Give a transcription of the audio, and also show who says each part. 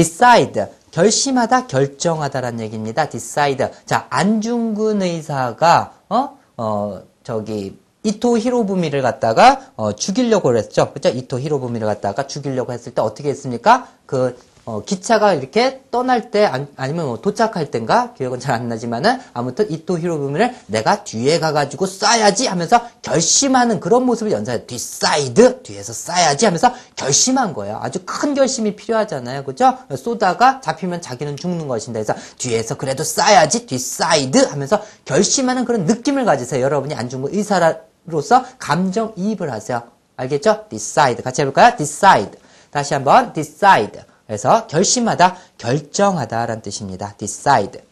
Speaker 1: decide 결심하다 결정하다라는 얘기입니다. decide 자 안중근 의사가 어 어, 저기 이토 히로부미를 갖다가 어, 죽이려고 그랬죠. 그죠? 이토 히로부미를 갖다가 죽이려고 했을 때 어떻게 했습니까? 그 어, 기차가 이렇게 떠날 때 아니, 아니면 뭐 도착할 땐가 기억은 잘 안 나지만은 아무튼 이토 히로부미를 내가 뒤에 가가지고 쏴야지 하면서 결심하는 그런 모습을 연상해 뒷사이드 뒤에서 쏴야지 하면서 결심한 거예요. 아주 큰 결심이 필요하잖아요, 그죠? 쏘다가 잡히면 자기는 죽는 것인데 그래서 뒤에서 그래도 쏴야지 뒷사이드 하면서 결심하는 그런 느낌을 가지세요. 여러분이 안중근 의사로서 감정이입을 하세요. 알겠죠? decide 같이 해볼까요? decide 다시 한번 decide 그래서 결심하다, 결정하다라는 뜻입니다. decide.